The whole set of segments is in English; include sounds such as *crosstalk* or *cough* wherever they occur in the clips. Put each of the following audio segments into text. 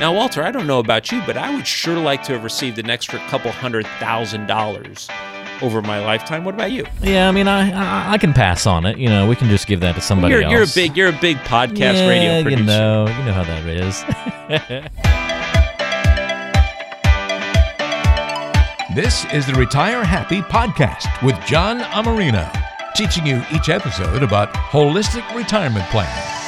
Now, Walter, I don't know about you, but I would sure like to have received an extra couple hundred thousand dollars over my lifetime. What about you? Yeah, I mean, I, I I can pass on it. You know, we can just give that to somebody You're, else. you're a big you're a big podcast yeah, radio producer. You know, you know how that is. *laughs* This is the Retire Happy podcast with John Amarino, teaching you each episode about holistic retirement planning.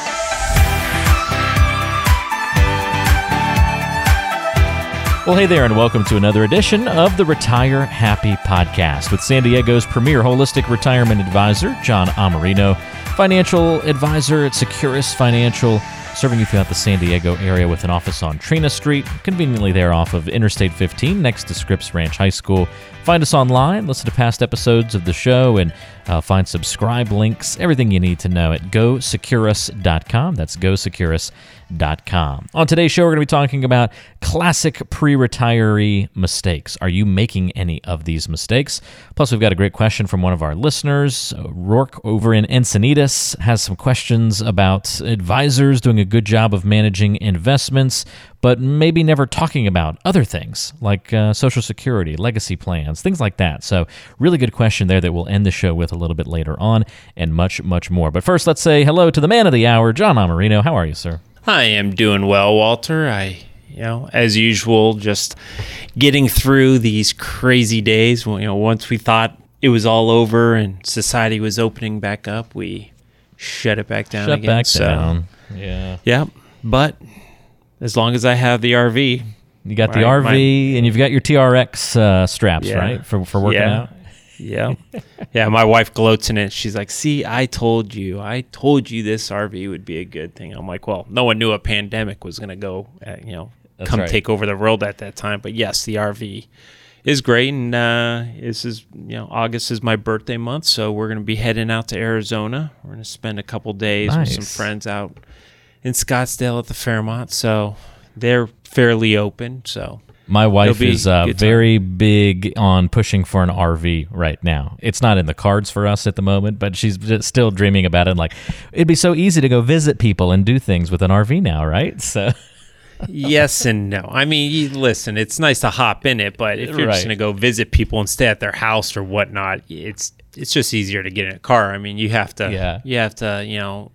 Well, hey there, and welcome to another edition of the Retire Happy podcast with San Diego's premier holistic retirement advisor, John Amarino, financial advisor at Securus Financial, serving you throughout the San Diego area with an office on Treena Street, conveniently there off of Interstate 15 next to Scripps Ranch High School. Find us online, listen to past episodes of the show, and uh, find subscribe links, everything you need to know at gosecurus.com. That's gosecurus.com. On today's show, we're going to be talking about classic pre retiree mistakes. Are you making any of these mistakes? Plus, we've got a great question from one of our listeners. Uh, Rourke over in Encinitas has some questions about advisors doing a good job of managing investments, but maybe never talking about other things like uh, Social Security, legacy plans, things like that. So, really good question there that we'll end the show with a little bit later on, and much, much more. But first, let's say hello to the man of the hour, John Amarino. How are you, sir? I am doing well, Walter. I, you know, as usual, just getting through these crazy days. Well, you know, once we thought it was all over and society was opening back up, we shut it back down Shut again. back so, down. Yeah. yeah, but as long as I have the RV, You got the Right, RV my- and you've got your TRX uh, straps, Yeah. right? For, for working Yeah. out. Yeah. yeah, my wife gloats in it. She's like, "See, I told you. I told you this RV would be a good thing." I'm like, "Well, no one knew a pandemic was going to go, uh, you know, That's come right. take over the world at that time." But yes, the RV is great and uh this is, you know, August is my birthday month, so we're going to be heading out to Arizona. We're going to spend a couple days with some friends out in Scottsdale at the Fairmont. So, they're fairly open, so My wife be is uh, a good time. very big on pushing for an RV right now. It's not in the cards for us at the moment, but she's just still dreaming about it. Like, it'd be so easy to go visit people and do things with an RV now, right? *laughs* So, yes and no. I mean, listen, it's nice to hop in it, but if you're Right. just gonna go visit people and stay at their house or whatnot, it's it's just easier to get in a car. I mean, you have to, Yeah. you have to, you know.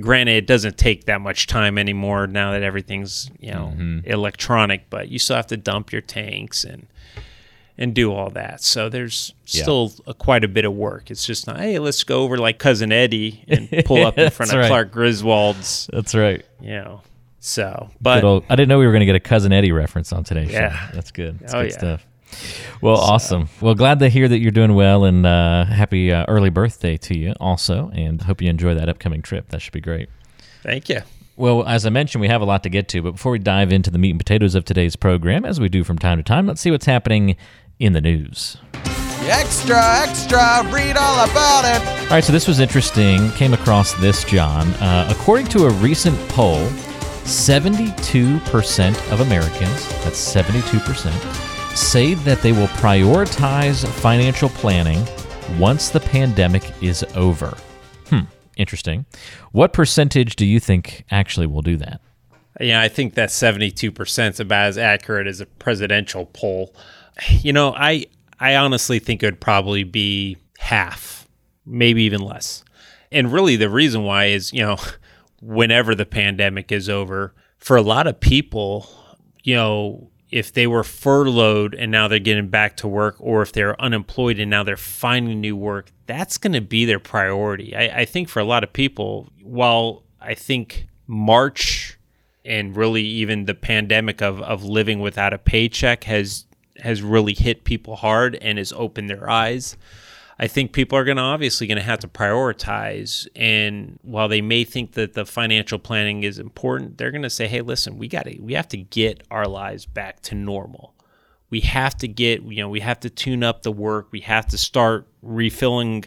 Granted, it doesn't take that much time anymore now that everything's you know Mm-hmm. electronic, but you still have to dump your tanks and and do all that. So there's Yeah. still a, quite a bit of work. It's just not, hey, let's go over like cousin Eddie and pull up *laughs* in front of right. Clark Griswold's, that's right. you know. So, but old- I didn't know we were going to get a Cousin Eddie reference on today's Yeah. show. That's good. That's Oh, good yeah. stuff. Well, awesome. Well, glad to hear that you're doing well and uh, happy uh, early birthday to you also. And hope you enjoy that upcoming trip. That should be great. thank you. Well, as I mentioned, we have a lot to get to, but before we dive into the meat and potatoes of today's program, as we do from time to time, let's see what's happening in the news. Extra, extra, read all about it. All right, so this was interesting. Came across this, John. Uh, according to a recent poll, 72% of Americans, that's 72%, say that they will prioritize financial planning once the pandemic is over. Hmm, interesting. What percentage do you think actually will do that? Yeah, I think that 72% is about as accurate as a presidential poll. You know, I I honestly think it would probably be half, maybe even less. And really the reason why is, you know, *laughs* whenever the pandemic is over, for a lot of people, you know, if they were furloughed and now they're getting back to work, or if they're unemployed and now they're finding new work, that's going to be their priority. I, I think for a lot of people, while I think March and really even the pandemic of, of living without a paycheck has has really hit people hard and has opened their eyes. I think people are going to obviously going to have to prioritize. And while they may think that the financial planning is important, they're going to say, "Hey, listen, we got to we have to get our lives back to normal. We have to get you know we have to tune up the work. We have to start refilling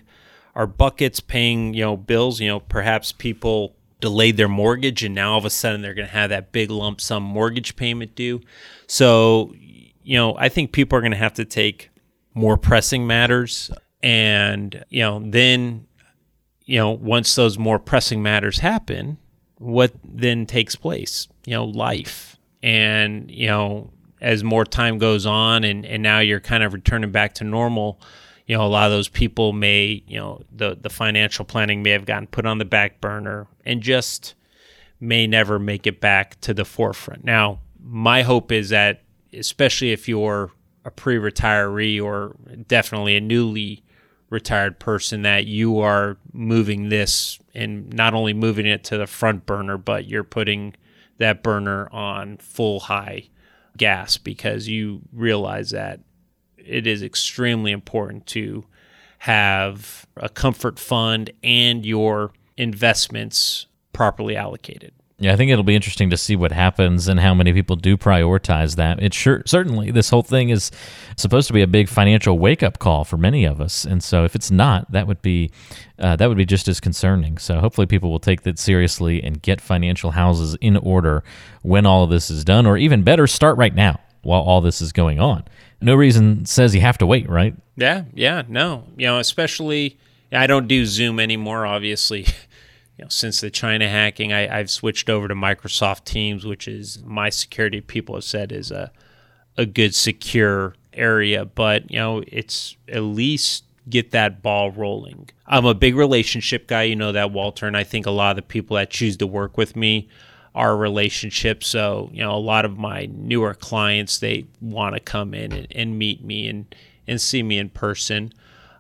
our buckets, paying you know bills. You know, perhaps people." delayed their mortgage and now all of a sudden they're going to have that big lump sum mortgage payment due. So, you know, I think people are going to have to take more pressing matters and, you know, then you know, once those more pressing matters happen, what then takes place? You know, life. And, you know, as more time goes on and, and now you're kind of returning back to normal, you know, a lot of those people may, you know, the, the financial planning may have gotten put on the back burner and just may never make it back to the forefront. Now, my hope is that, especially if you're a pre retiree or definitely a newly retired person, that you are moving this and not only moving it to the front burner, but you're putting that burner on full high gas because you realize that it is extremely important to have a comfort fund and your investments properly allocated. Yeah, I think it'll be interesting to see what happens and how many people do prioritize that. It sure certainly this whole thing is supposed to be a big financial wake up call for many of us, and so if it's not, that would be uh, that would be just as concerning. So hopefully, people will take that seriously and get financial houses in order when all of this is done, or even better, start right now while all this is going on. No reason says you have to wait, right? Yeah, yeah, no, you know, especially I don't do Zoom anymore, obviously. *laughs* you know, since the China hacking, I, have switched over to Microsoft Teams, which is my security people have said is a a good secure area. But you know, it's at least get that ball rolling. I'm a big relationship guy, you know that Walter, and I think a lot of the people that choose to work with me are relationships. So you know, a lot of my newer clients they want to come in and, and meet me and and see me in person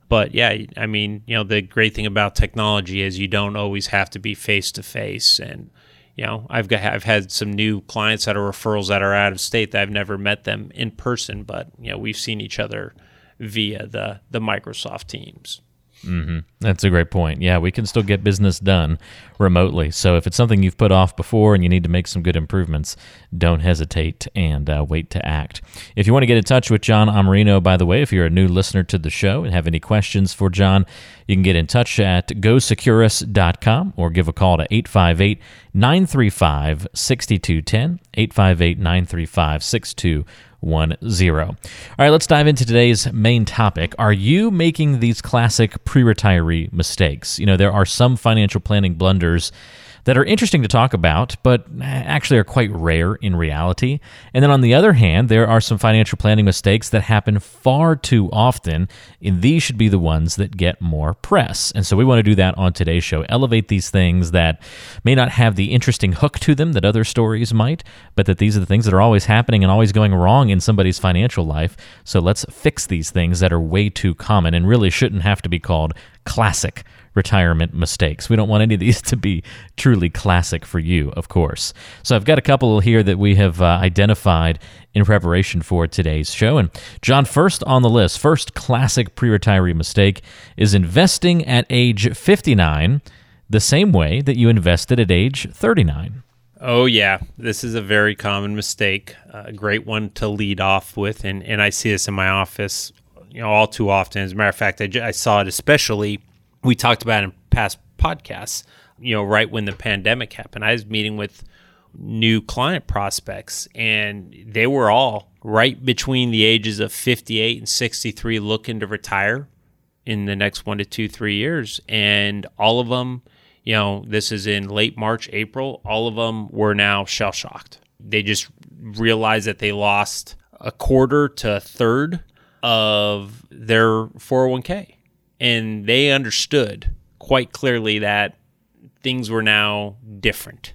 but yeah, I mean, you know, the great thing about technology is you don't always have to be face to face. And you know, I've got I've had some new clients that are referrals that are out of state that I've never met them in person, but you know, we've seen each other via the the Microsoft Teams. Mm-hmm. That's a great point. Yeah, we can still get business done remotely. So if it's something you've put off before and you need to make some good improvements, don't hesitate and uh, wait to act. If you want to get in touch with John Amarino, by the way, if you're a new listener to the show and have any questions for John, you can get in touch at gosecurus.com or give a call to 858 935 6210. 858 935 6210 one zero. All right, let's dive into today's main topic. Are you making these classic pre retiree mistakes? You know, there are some financial planning blunders that are interesting to talk about, but eh, actually are quite rare in reality. And then on the other hand, there are some financial planning mistakes that happen far too often, and these should be the ones that get more press. And so we want to do that on today's show. Elevate these things that may not have the interesting hook to them that other stories might, but that these are the things that are always happening and always going wrong in somebody's financial life. So let's fix these things that are way too common and really shouldn't have to be called classic retirement mistakes. We don't want any of these *laughs* to be truly classic for you, of course. So I've got a couple here that we have uh, identified in preparation for today's show. And John, first on the list, first classic pre retiree mistake is investing at age 59 the same way that you invested at age 39. Oh, yeah. This is a very common mistake. A great one to lead off with. And, and I see this in my office you know all too often. As a matter of fact, I, I saw it especially. We talked about in past podcasts. You know, right when the pandemic happened, I was meeting with new client prospects, and they were all right between the ages of 58 and 63, looking to retire in the next one to two, three years, and all of them. You know, this is in late March, April. All of them were now shell shocked. They just realized that they lost a quarter to a third of their 401k. And they understood quite clearly that things were now different.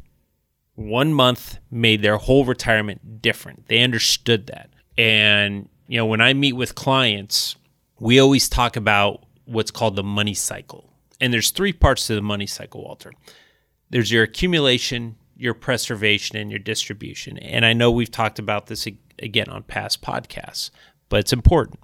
One month made their whole retirement different. They understood that. And, you know, when I meet with clients, we always talk about what's called the money cycle. And there's three parts to the money cycle, Walter. There's your accumulation, your preservation, and your distribution. And I know we've talked about this again on past podcasts, but it's important.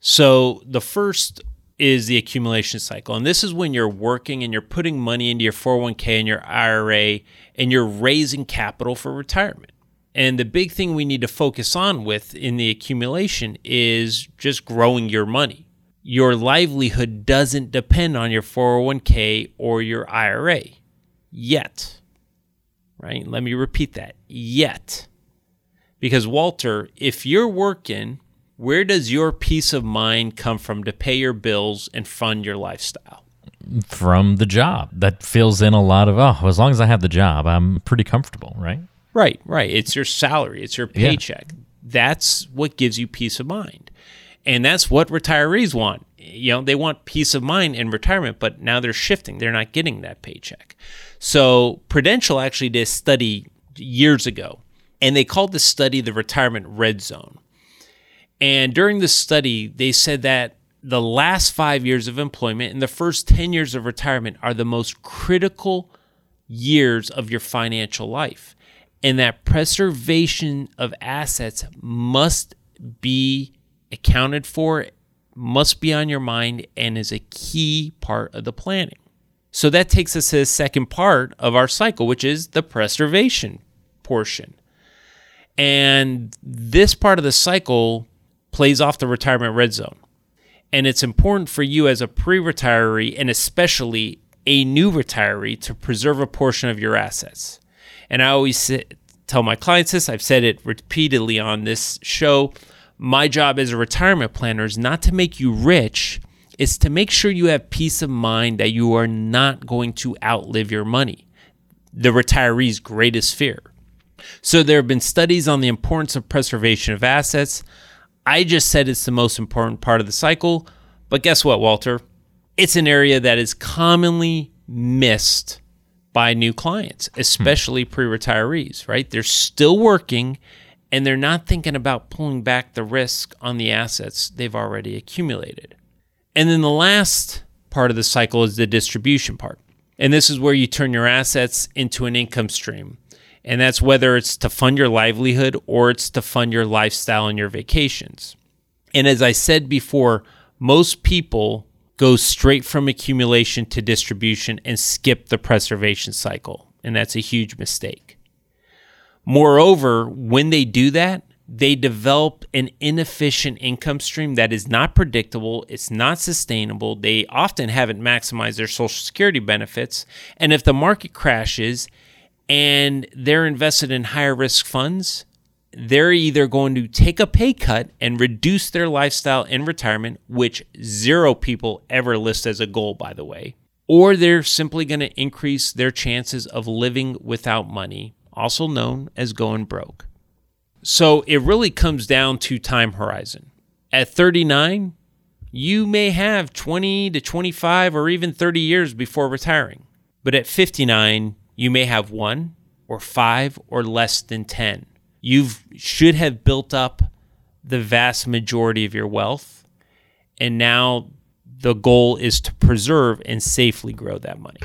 So the first is the accumulation cycle. And this is when you're working and you're putting money into your 401k and your IRA and you're raising capital for retirement. And the big thing we need to focus on with in the accumulation is just growing your money. Your livelihood doesn't depend on your 401k or your IRA yet. Right? Let me repeat that. Yet. Because, Walter, if you're working, where does your peace of mind come from to pay your bills and fund your lifestyle? From the job. That fills in a lot of, oh, as long as I have the job, I'm pretty comfortable, right? Right, right. It's your salary, it's your paycheck. That's what gives you peace of mind. And that's what retirees want. You know, they want peace of mind in retirement, but now they're shifting. They're not getting that paycheck. So Prudential actually did a study years ago, and they called the study the retirement red zone. And during the study, they said that the last five years of employment and the first 10 years of retirement are the most critical years of your financial life. And that preservation of assets must be accounted for, must be on your mind, and is a key part of the planning. So that takes us to the second part of our cycle, which is the preservation portion. And this part of the cycle plays off the retirement red zone. And it's important for you as a pre retiree and especially a new retiree to preserve a portion of your assets. And I always tell my clients this, I've said it repeatedly on this show. My job as a retirement planner is not to make you rich, it's to make sure you have peace of mind that you are not going to outlive your money. The retiree's greatest fear. So there have been studies on the importance of preservation of assets. I just said it's the most important part of the cycle. But guess what, Walter? It's an area that is commonly missed by new clients, especially hmm. pre retirees, right? They're still working and they're not thinking about pulling back the risk on the assets they've already accumulated. And then the last part of the cycle is the distribution part. And this is where you turn your assets into an income stream. And that's whether it's to fund your livelihood or it's to fund your lifestyle and your vacations. And as I said before, most people go straight from accumulation to distribution and skip the preservation cycle. And that's a huge mistake. Moreover, when they do that, they develop an inefficient income stream that is not predictable, it's not sustainable. They often haven't maximized their social security benefits. And if the market crashes, and they're invested in higher risk funds, they're either going to take a pay cut and reduce their lifestyle in retirement, which zero people ever list as a goal, by the way, or they're simply going to increase their chances of living without money, also known as going broke. So it really comes down to time horizon. At 39, you may have 20 to 25 or even 30 years before retiring. But at 59, you may have one or five or less than 10. You should have built up the vast majority of your wealth. And now the goal is to preserve and safely grow that money.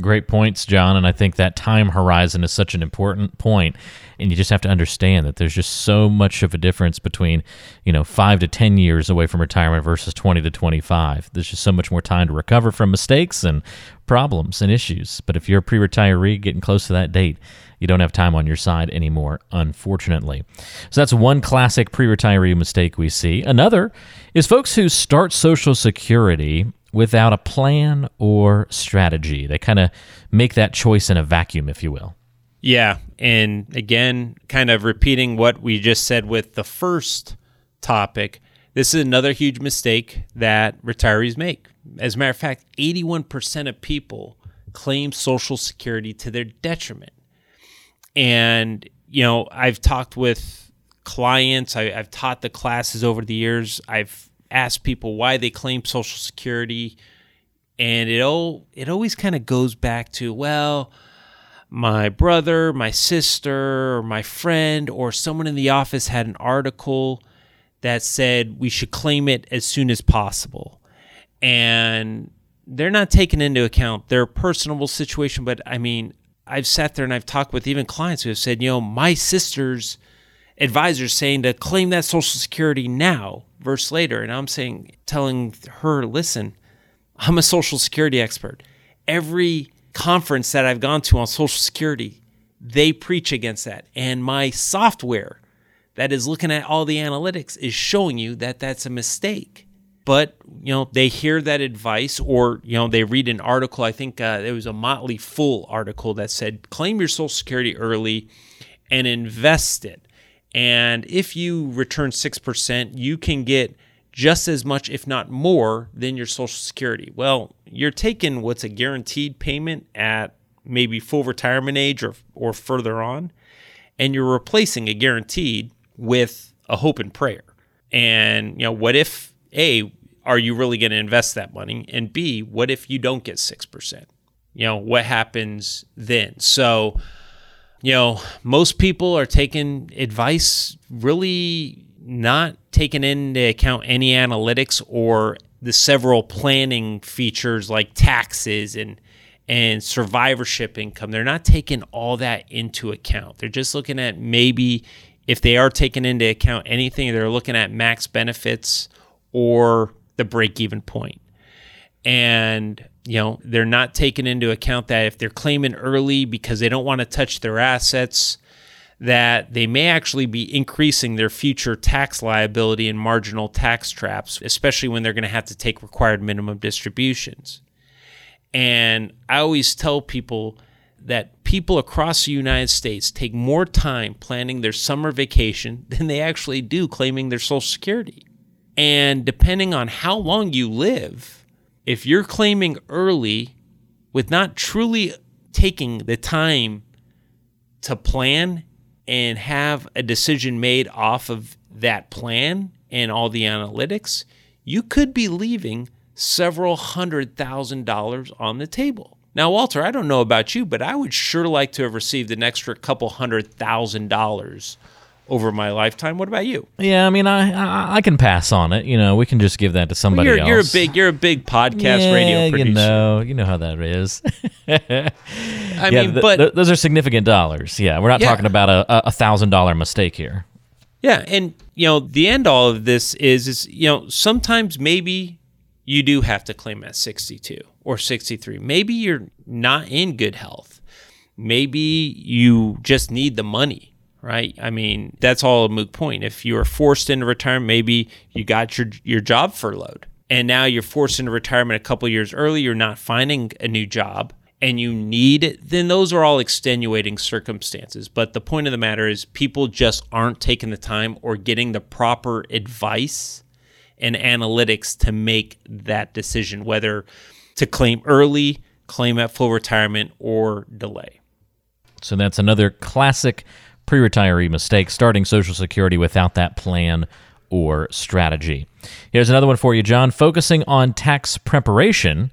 Great points, John. And I think that time horizon is such an important point. And you just have to understand that there's just so much of a difference between, you know, five to 10 years away from retirement versus 20 to 25. There's just so much more time to recover from mistakes and problems and issues. But if you're a pre retiree getting close to that date, you don't have time on your side anymore, unfortunately. So that's one classic pre retiree mistake we see. Another is folks who start Social Security without a plan or strategy. They kind of make that choice in a vacuum, if you will. Yeah. And again, kind of repeating what we just said with the first topic, this is another huge mistake that retirees make. As a matter of fact, 81% of people claim Social Security to their detriment. And, you know, I've talked with clients, I, have taught the classes over the years, I've asked people why they claim Social Security. And it all it always kind of goes back to, well, my brother, my sister, or my friend, or someone in the office had an article that said we should claim it as soon as possible. And they're not taking into account their personal situation, but I mean, I've sat there and I've talked with even clients who have said, you know, my sister's advisor saying to claim that Social Security now versus later. And I'm saying, telling her, listen, I'm a Social Security expert. Every conference that I've gone to on Social Security, they preach against that. And my software that is looking at all the analytics is showing you that that's a mistake. But, you know, they hear that advice or, you know, they read an article. I think uh, was a Motley Fool article that said, claim your Social Security early and invest it. And if you return 6%, you can get just as much, if not more, than your Social Security. Well, you're taking what's a guaranteed payment at maybe full retirement age or, or further on. and you're replacing a guaranteed with a hope and prayer. And, you know, what if, A, are you really going to invest that money? And B, what if you don't get 6%? You know, what happens then? So, you know, most people are taking advice really not taking into account any analytics or the several planning features like taxes and and survivorship income. They're not taking all that into account. They're just looking at maybe if they are taking into account anything, they're looking at max benefits or the break even point. And you know, they're not taking into account that if they're claiming early because they don't want to touch their assets, that they may actually be increasing their future tax liability and marginal tax traps, especially when they're going to have to take required minimum distributions. And I always tell people that people across the United States take more time planning their summer vacation *laughs* than they actually do claiming their Social Security. And depending on how long you live, if you're claiming early with not truly taking the time to plan and have a decision made off of that plan and all the analytics, you could be leaving several hundred thousand dollars on the table. Now, Walter, I don't know about you, but I would sure like to have received an extra couple hundred thousand dollars over my lifetime. What about you? Yeah, I mean, I, I I can pass on it. You know, we can just give that to somebody you're, else. you're a big you're a big podcast yeah, radio producer. You know, you know how that is. *laughs* I yeah, mean, th- but th- those are significant dollars. Yeah, we're not Yeah. talking about a a thousand dollar mistake here. Yeah, and you know, the end all of this is is you know, sometimes maybe you do have to claim at 62 or 63. Maybe you're not in good health. Maybe you just need the money, right? I mean, that's all a moot point. If you are forced into retirement, maybe you got your your job furloughed. And now you're forced into retirement a couple years early, you're not finding a new job and you need it, then those are all extenuating circumstances. But the point of the matter is, people just aren't taking the time or getting the proper advice and analytics to make that decision, whether to claim early, claim at full retirement, or delay. So that's another classic pre-retiree mistake: starting Social Security without that plan or strategy. Here's another one for you, John. Focusing on tax preparation,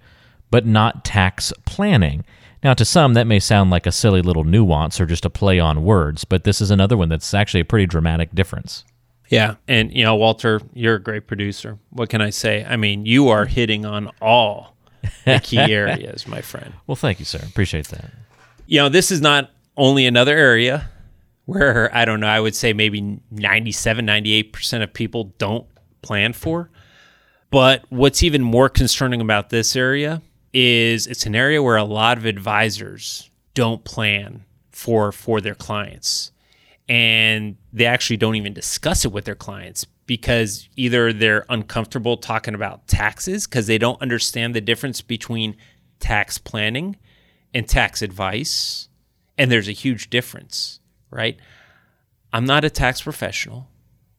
but not tax planning. Now, to some, that may sound like a silly little nuance or just a play on words, but this is another one that's actually a pretty dramatic difference. Yeah. And, you know, Walter, you're a great producer. What can I say? I mean, you are hitting on all the key *laughs* areas, my friend. Well, thank you, sir. Appreciate that. You know, this is not only another area where I don't know, I would say maybe 97, 98% of people don't plan for. But what's even more concerning about this area is it's an area where a lot of advisors don't plan for for their clients. And they actually don't even discuss it with their clients because either they're uncomfortable talking about taxes because they don't understand the difference between tax planning and tax advice. And there's a huge difference, right? I'm not a tax professional.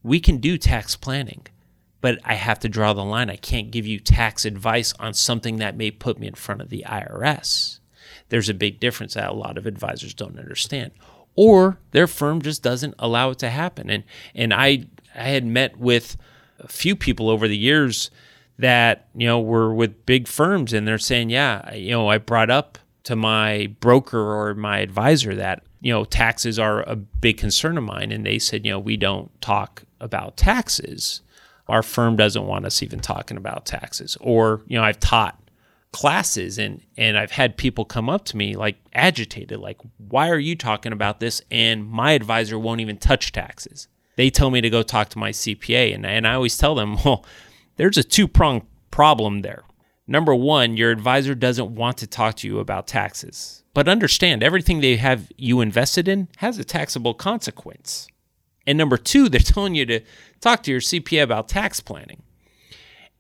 We can do tax planning, but I have to draw the line. I can't give you tax advice on something that may put me in front of the IRS. There's a big difference that a lot of advisors don't understand. Or their firm just doesn't allow it to happen. And and I I had met with a few people over the years that, you know, were with big firms and they're saying, yeah, you know, I brought up to my broker or my advisor that you know taxes are a big concern of mine. And they said you know we don't talk about taxes. Our firm doesn't want us even talking about taxes. Or you know i've taught classes and and i've had people come up to me like agitated like why are you talking about this? And my advisor won't even touch taxes. They tell me to go talk to my cpa and, and i always tell them *laughs* well there's a two-pronged problem there. Number one, your advisor doesn't want to talk to you about taxes. But understand, everything they have you invested in has a taxable consequence. And number two, they're *laughs* telling you to talk to your CPA about tax planning.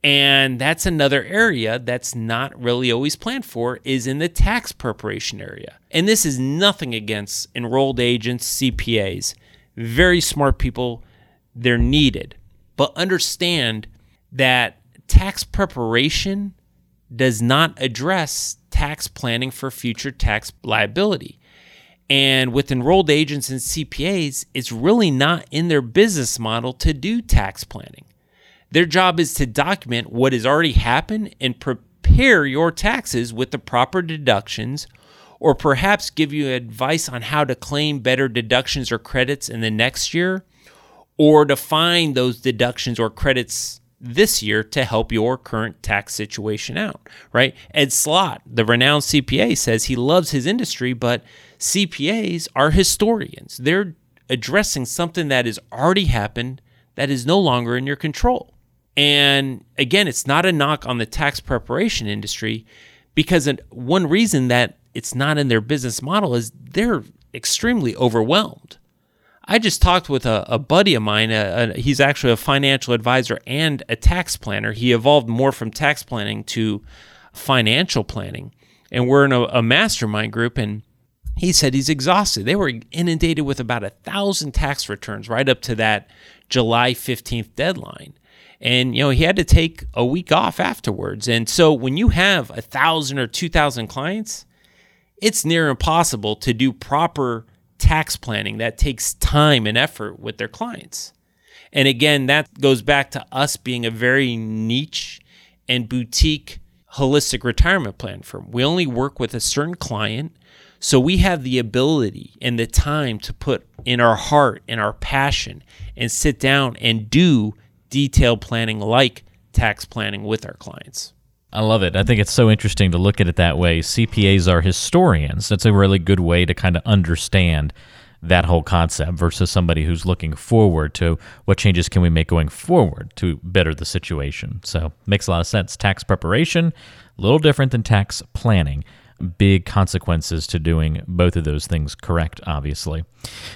And that's another area that's not really always planned for is in the tax preparation area. And this is nothing against enrolled agents, CPAs. Very smart people, they're needed. But understand that tax preparation does not address tax planning for future tax liability. And with enrolled agents and CPAs, it's really not in their business model to do tax planning. Their job is to document what has already happened and prepare your taxes with the proper deductions, or perhaps give you advice on how to claim better deductions or credits in the next year, or to find those deductions or credits this year to help your current tax situation out, right? Ed Slott, the renowned CPA, says he loves his industry, but CPAs are historians. They're addressing something that has already happened that is no longer in your control. And again, it's not a knock on the tax preparation industry because one reason that it's not in their business model is they're extremely overwhelmed. I just talked with a, a buddy of mine. Uh, uh, he's actually a financial advisor and a tax planner. He evolved more from tax planning to financial planning. And we're in a, a mastermind group, and he said he's exhausted. They were inundated with about a thousand tax returns right up to that July 15th deadline. And, you know, he had to take a week off afterwards. And so when you have a thousand or 2,000 clients, it's near impossible to do proper tax planning that takes time and effort with their clients. And again, that goes back to us being a very niche and boutique holistic retirement plan firm. We only work with a certain client. So we have the ability and the time to put in our heart and our passion and sit down and do detailed planning like tax planning with our clients. I love it. I think it's so interesting to look at it that way. CPAs are historians. That's a really good way to kind of understand that whole concept versus somebody who's looking forward to what changes can we make going forward to better the situation. So, makes a lot of sense. Tax preparation, a little different than tax planning big consequences to doing both of those things correct, obviously.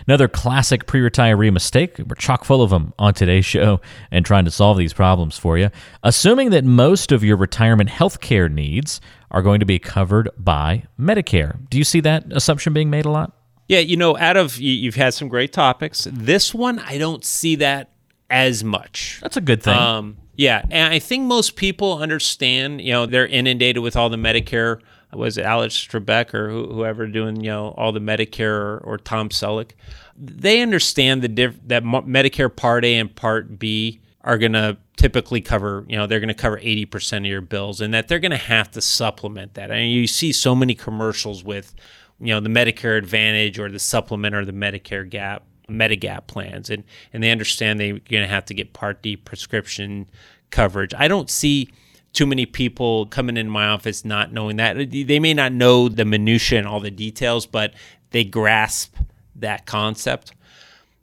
Another classic pre retiree mistake. We're chock full of them on today's show and trying to solve these problems for you. Assuming that most of your retirement health care needs are going to be covered by Medicare. Do you see that assumption being made a lot? Yeah, you know, out of you've had some great topics. This one, I don't see that as much. That's a good thing. Um, yeah, and I think most people understand. You know, they're inundated with all the Medicare was it Alex Trebek or whoever doing you know all the Medicare or, or Tom Selleck, they understand the diff- that Medicare Part A and Part B are going to typically cover you know they're going to cover 80% of your bills and that they're going to have to supplement that. I mean you see so many commercials with you know the Medicare Advantage or the supplement or the Medicare Gap Medigap plans and and they understand they're going to have to get Part D prescription coverage. I don't see too many people coming in my office not knowing that. They may not know the minutia and all the details, but they grasp that concept.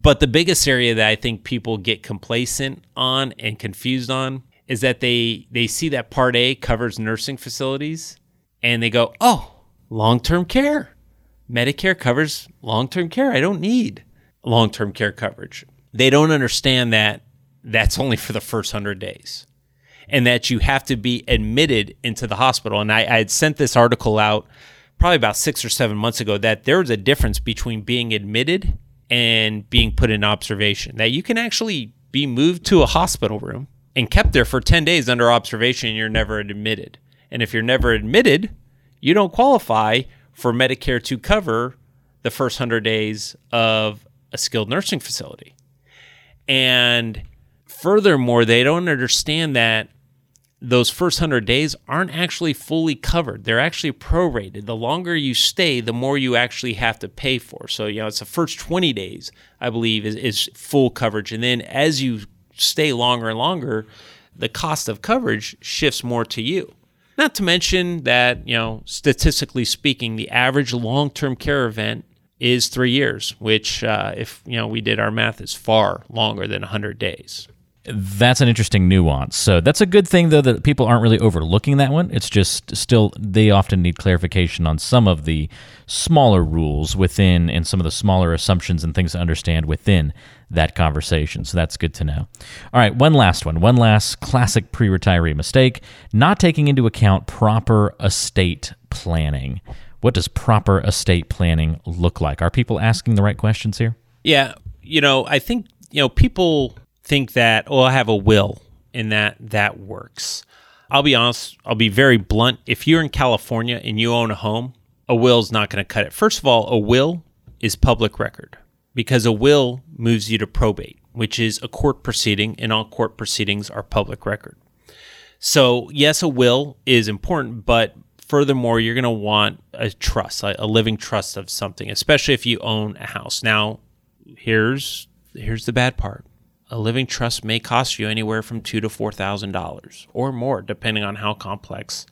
But the biggest area that I think people get complacent on and confused on is that they they see that part A covers nursing facilities and they go, "Oh, long-term care. Medicare covers long-term care. I don't need long-term care coverage." They don't understand that that's only for the first 100 days and that you have to be admitted into the hospital. And I, I had sent this article out probably about six or seven months ago that there was a difference between being admitted and being put in observation. That you can actually be moved to a hospital room and kept there for 10 days under observation and you're never admitted. And if you're never admitted, you don't qualify for Medicare to cover the first 100 days of a skilled nursing facility. And furthermore, they don't understand that those first 100 days aren't actually fully covered. They're actually prorated. The longer you stay, the more you actually have to pay for. So, you know, it's the first 20 days, I believe, is, is full coverage. And then as you stay longer and longer, the cost of coverage shifts more to you. Not to mention that, you know, statistically speaking, the average long term care event is three years, which, uh, if, you know, we did our math, is far longer than 100 days that's an interesting nuance. So that's a good thing, though, that people aren't really overlooking that one. It's just still, they often need clarification on some of the smaller rules within and some of the smaller assumptions and things to understand within that conversation. So that's good to know. All right, one last one. One last classic pre retiree mistake not taking into account proper estate planning. What does proper estate planning look like? Are people asking the right questions here? Yeah. You know, I think, you know, people think that, oh, I have a will and that that works. I'll be honest, I'll be very blunt. If you're in California and you own a home, a will's not going to cut it. First of all, a will is public record because a will moves you to probate, which is a court proceeding, and all court proceedings are public record. So, yes, a will is important, but furthermore, you're going to want a trust, a living trust of something, especially if you own a house. Now, here's here's the bad part. A living trust may cost you anywhere from two to four thousand dollars or more, depending on how complex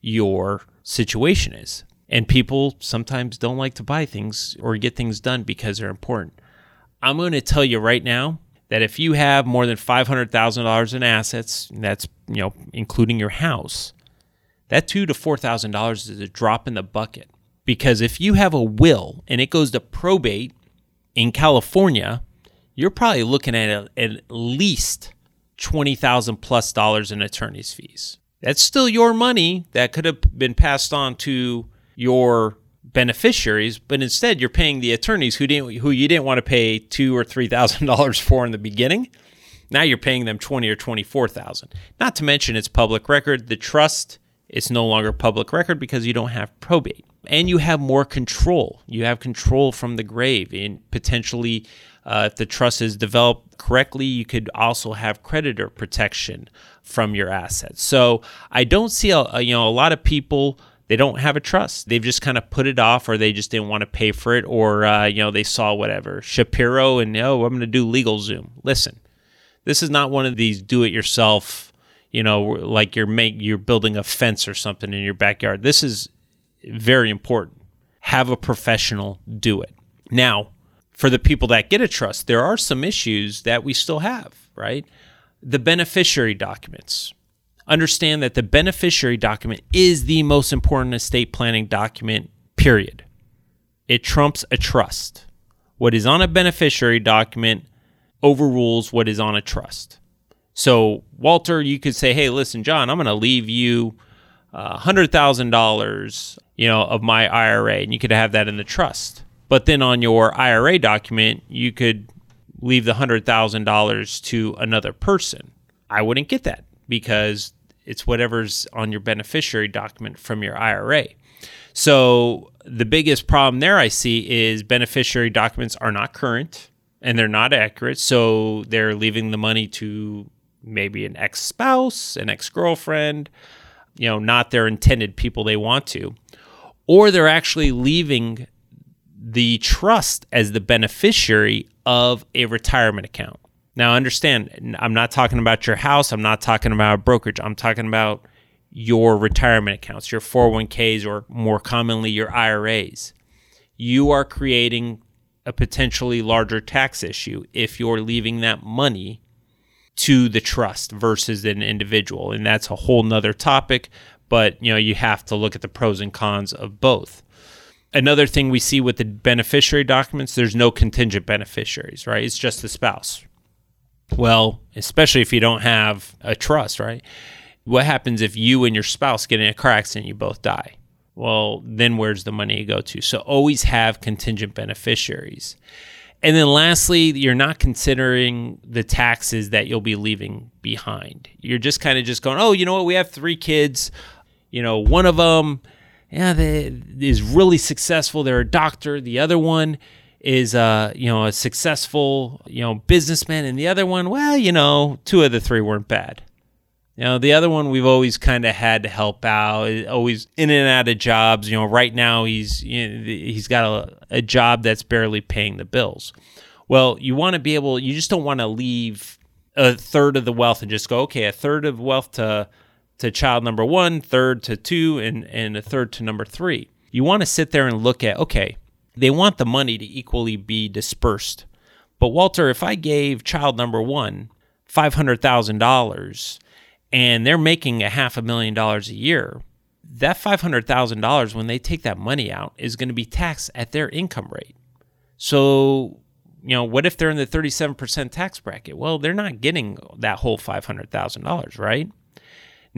your situation is. And people sometimes don't like to buy things or get things done because they're important. I'm going to tell you right now that if you have more than $500,000 in assets, that's, you know, including your house, that 2 to $4,000 is a drop in the bucket. Because if you have a will and it goes to probate in California, you're probably looking at a, at least 20,000 plus dollars in attorney's fees. That's still your money that could have been passed on to your beneficiaries, but instead you're paying the attorneys who didn't who you didn't want to pay two or three thousand dollars for in the beginning. Now you're paying them twenty or twenty four thousand. Not to mention it's public record. The trust is no longer public record because you don't have probate. And you have more control. You have control from the grave and potentially uh, if the trust is developed correctly, you could also have creditor protection from your assets. So I don't see a, you know a lot of people they don't have a trust. They've just kind of put it off, or they just didn't want to pay for it, or uh, you know they saw whatever Shapiro and oh I'm going to do LegalZoom. Listen, this is not one of these do-it-yourself. You know, like you're make you're building a fence or something in your backyard. This is very important. Have a professional do it. Now, for the people that get a trust, there are some issues that we still have, right? The beneficiary documents understand that the beneficiary document is the most important estate planning document, period. It trumps a trust. What is on a beneficiary document overrules what is on a trust. So, Walter, you could say, hey, listen, John, I'm going to leave you uh, $100,000, you know, of my IRA, and you could have that in the trust. But then on your IRA document, you could leave the $100,000 to another person. I wouldn't get that because it's whatever's on your beneficiary document from your IRA. So the biggest problem there I see is beneficiary documents are not current and they're not accurate. So they're leaving the money to maybe an ex spouse, an ex girlfriend, you know, not their intended people they want to. Or they're actually leaving the trust as the beneficiary of a retirement account. Now, understand, I'm not talking about your house. I'm not talking about brokerage. I'm talking about your retirement accounts, your 401ks, or more commonly, your IRAs. You are creating a potentially larger tax issue if you're leaving that money to the trust versus an individual. And that's a whole nother topic, but you know, you have to look at the pros and cons of both. Another thing we see with the beneficiary documents, there's no contingent beneficiaries, right? It's just the spouse, well, especially if you don't have a trust, right? What happens if you and your spouse get in a car accident and you both die? Well, then where's the money go to? So always have contingent beneficiaries. And then lastly, you're not considering the taxes that you'll be leaving behind. You're just kind of just going, oh, you know what? We have three kids. You know, one of them yeah, they, is really successful. They're a doctor. The other one is uh you know a successful you know businessman and the other one well you know two of the three weren't bad you know the other one we've always kind of had to help out always in and out of jobs you know right now he's you know, he's got a, a job that's barely paying the bills well you want to be able you just don't want to leave a third of the wealth and just go okay a third of wealth to to child number one third to two and and a third to number three you want to sit there and look at okay they want the money to equally be dispersed. But Walter, if I gave child number one $500,000 and they're making a half a million dollars a year, that $500,000, when they take that money out, is going to be taxed at their income rate. So, you know, what if they're in the 37% tax bracket? Well, they're not getting that whole $500,000, right?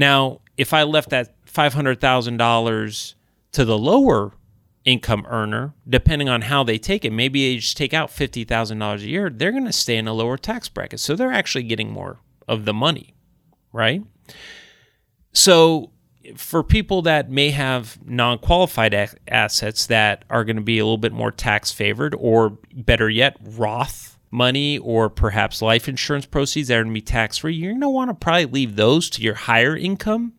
Now, if I left that $500,000 to the lower income earner, depending on how they take it, maybe they just take out $50,000 a year, they're going to stay in a lower tax bracket. So they're actually getting more of the money, right? So for people that may have non-qualified a- assets that are going to be a little bit more tax favored or better yet Roth money or perhaps life insurance proceeds that are going to be tax free, you're going to want to probably leave those to your higher income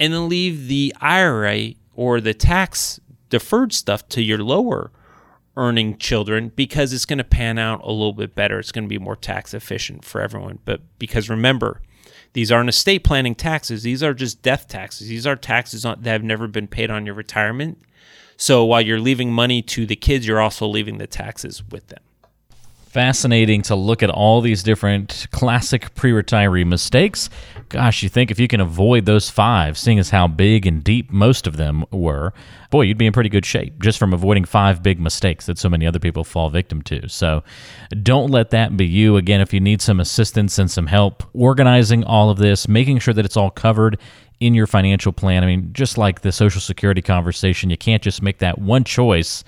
and then leave the IRA or the tax deferred stuff to your lower earning children because it's going to pan out a little bit better. It's going to be more tax efficient for everyone. But because remember, these aren't estate planning taxes. These are just death taxes. These are taxes that have never been paid on your retirement. So while you're leaving money to the kids, you're also leaving the taxes with them fascinating to look at all these different classic pre retiree mistakes. Gosh, you think if you can avoid those five, seeing as how big and deep most of them were, boy, you'd be in pretty good shape just from avoiding five big mistakes that so many other people fall victim to. So don't let that be you. Again, if you need some assistance and some help organizing all of this, making sure that it's all covered in your financial plan. I mean, just like the Social Security conversation, you can't just make that one choice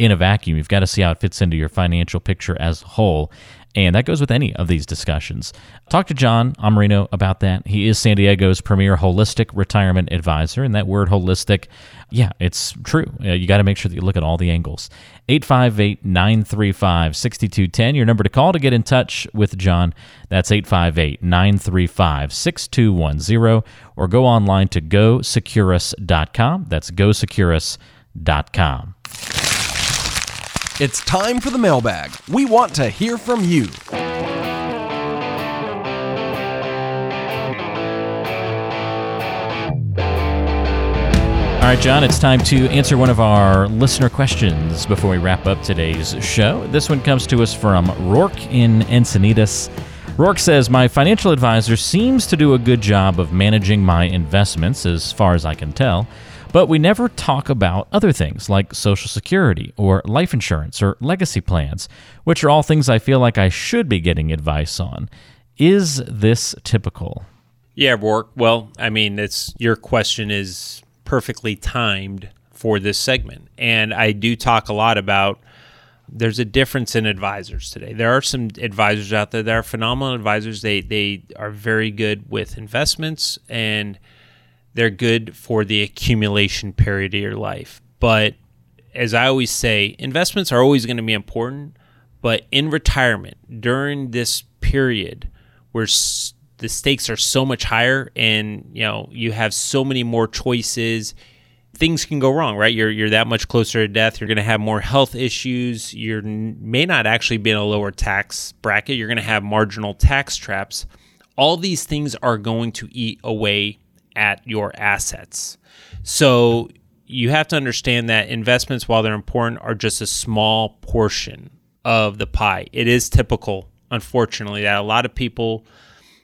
in a vacuum. You've got to see how it fits into your financial picture as a whole. And that goes with any of these discussions. Talk to John Amarino about that. He is San Diego's premier holistic retirement advisor. And that word holistic, yeah, it's true. Uh, you got to make sure that you look at all the angles. 858 935 6210, your number to call to get in touch with John. That's 858 935 6210. Or go online to gosecurus.com. That's gosecurus.com. It's time for the mailbag. We want to hear from you. All right, John, it's time to answer one of our listener questions before we wrap up today's show. This one comes to us from Rourke in Encinitas. Rourke says, My financial advisor seems to do a good job of managing my investments, as far as I can tell. But we never talk about other things like Social Security or life insurance or legacy plans, which are all things I feel like I should be getting advice on. Is this typical? Yeah, Rourke. Well, I mean, it's your question is perfectly timed for this segment. And I do talk a lot about there's a difference in advisors today. There are some advisors out there that are phenomenal advisors. They they are very good with investments and they're good for the accumulation period of your life. But as I always say, investments are always going to be important. But in retirement, during this period where the stakes are so much higher and you know you have so many more choices things can go wrong right you're you're that much closer to death you're going to have more health issues you may not actually be in a lower tax bracket you're going to have marginal tax traps all these things are going to eat away at your assets. So you have to understand that investments, while they're important, are just a small portion of the pie. It is typical, unfortunately, that a lot of people,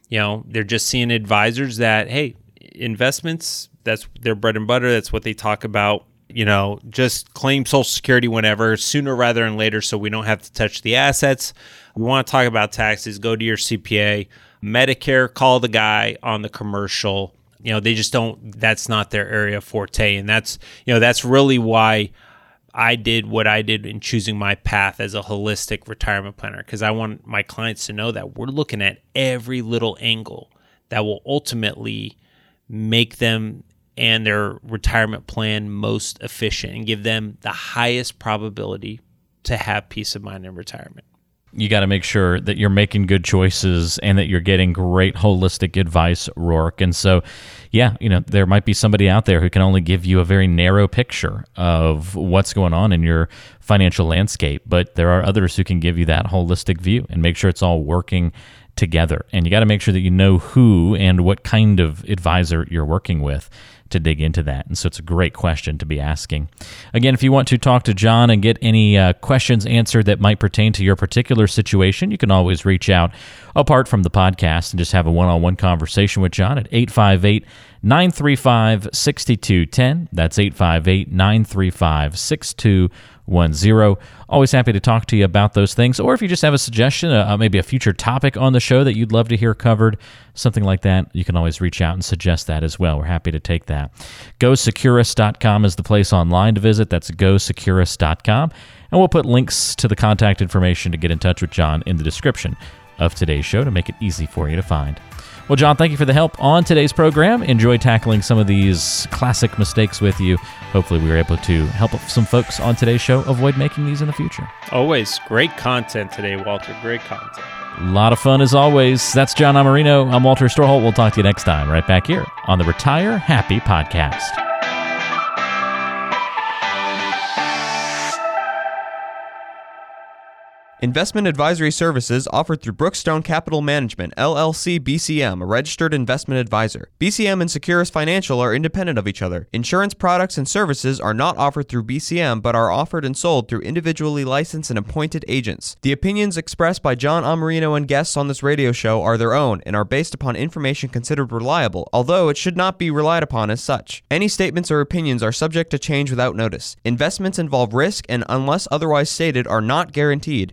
you know, they're just seeing advisors that, hey, investments, that's their bread and butter. That's what they talk about. You know, just claim Social Security whenever, sooner rather than later, so we don't have to touch the assets. We want to talk about taxes, go to your CPA. Medicare, call the guy on the commercial you know, they just don't. That's not their area forte, and that's you know that's really why I did what I did in choosing my path as a holistic retirement planner because I want my clients to know that we're looking at every little angle that will ultimately make them and their retirement plan most efficient and give them the highest probability to have peace of mind in retirement you got to make sure that you're making good choices and that you're getting great holistic advice, Rourke. And so, yeah, you know, there might be somebody out there who can only give you a very narrow picture of what's going on in your financial landscape, but there are others who can give you that holistic view and make sure it's all working together. And you got to make sure that you know who and what kind of advisor you're working with to dig into that. And so it's a great question to be asking. Again, if you want to talk to John and get any uh, questions answered that might pertain to your particular situation, you can always reach out apart from the podcast and just have a one on one conversation with John at 858 935 6210. That's 858 935 6210. Always happy to talk to you about those things. Or if you just have a suggestion, uh, uh, maybe a future topic on the show that you'd love to hear covered, something like that, you can always reach out and suggest that as well. We're happy to take that. GoSecurus.com is the place online to visit. That's GoSecurus.com. And we'll put links to the contact information to get in touch with John in the description of today's show to make it easy for you to find. Well, John, thank you for the help on today's program. Enjoy tackling some of these classic mistakes with you. Hopefully, we were able to help some folks on today's show avoid making these in the future. Always great content today, Walter. Great content. A lot of fun as always. That's John Amarino. I'm Walter Storholt. We'll talk to you next time, right back here on the Retire Happy Podcast. Investment advisory services offered through Brookstone Capital Management, LLC BCM, a registered investment advisor. BCM and Securus Financial are independent of each other. Insurance products and services are not offered through BCM but are offered and sold through individually licensed and appointed agents. The opinions expressed by John Amarino and guests on this radio show are their own and are based upon information considered reliable, although it should not be relied upon as such. Any statements or opinions are subject to change without notice. Investments involve risk and, unless otherwise stated, are not guaranteed.